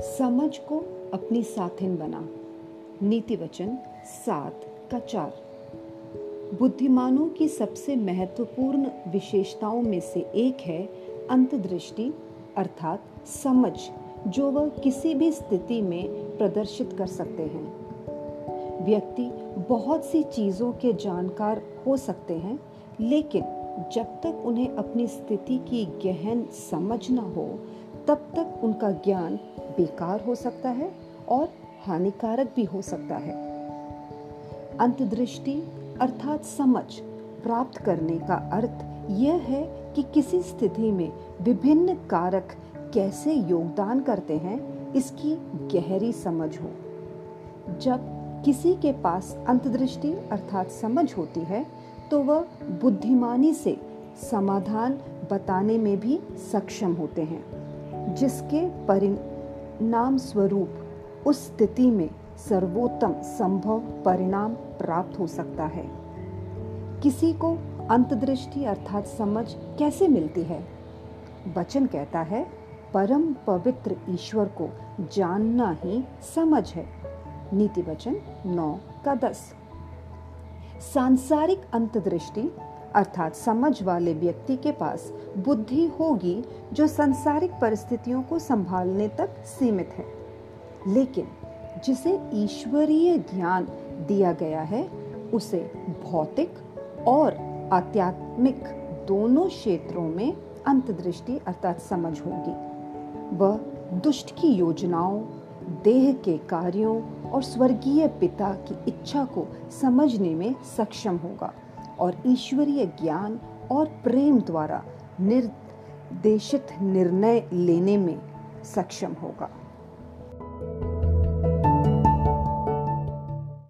समझ को अपनी साथिन बना। नीति वचन सात का चार। बुद्धिमानों की सबसे महत्वपूर्ण विशेषताओं में से एक है अंतदृष्टि अर्थात समझ, जो वह किसी भी स्थिति में प्रदर्शित कर सकते हैं। व्यक्ति बहुत सी चीज़ों के जानकार हो सकते हैं, लेकिन जब तक उन्हें अपनी स्थिति की गहन समझ न हो तब तक उनका ज्ञान बेकार हो सकता है और हानिकारक भी हो सकता है। अंतदृष्टि अर्थात समझ प्राप्त करने का अर्थ यह है कि किसी स्थिति में विभिन्न कारक कैसे योगदान करते हैं, इसकी गहरी समझ हो। जब किसी के पास अंतदृष्टि अर्थात समझ होती है तो वह बुद्धिमानी से समाधान बताने में भी सक्षम होते हैं। जिसके परिणाम स्वरूप उस स्थिति में सर्वोत्तम संभव परिणाम प्राप्त हो सकता है। किसी को अंतदृष्टि अर्थात समझ कैसे मिलती है? वचन कहता है, परम पवित्र ईश्वर को जानना ही समझ है। नीति वचन नौ का दस। सांसारिक अंतदृष्टि अर्थात समझ वाले व्यक्ति के पास बुद्धि होगी जो संसारिक परिस्थितियों को संभालने तक सीमित है। लेकिन जिसे ईश्वरीय ज्ञान दिया गया है, उसे भौतिक और आध्यात्मिक दोनों क्षेत्रों में अंतदृष्टि अर्थात समझ होगी। वह दुष्ट की योजनाओं, देह के कार्यों और स्वर्गीय पिता की इच्छा को समझने में सक्षम होगा। और ईश्वरीय ज्ञान और प्रेम द्वारा निर्देशित निर्णय लेने में सक्षम होगा।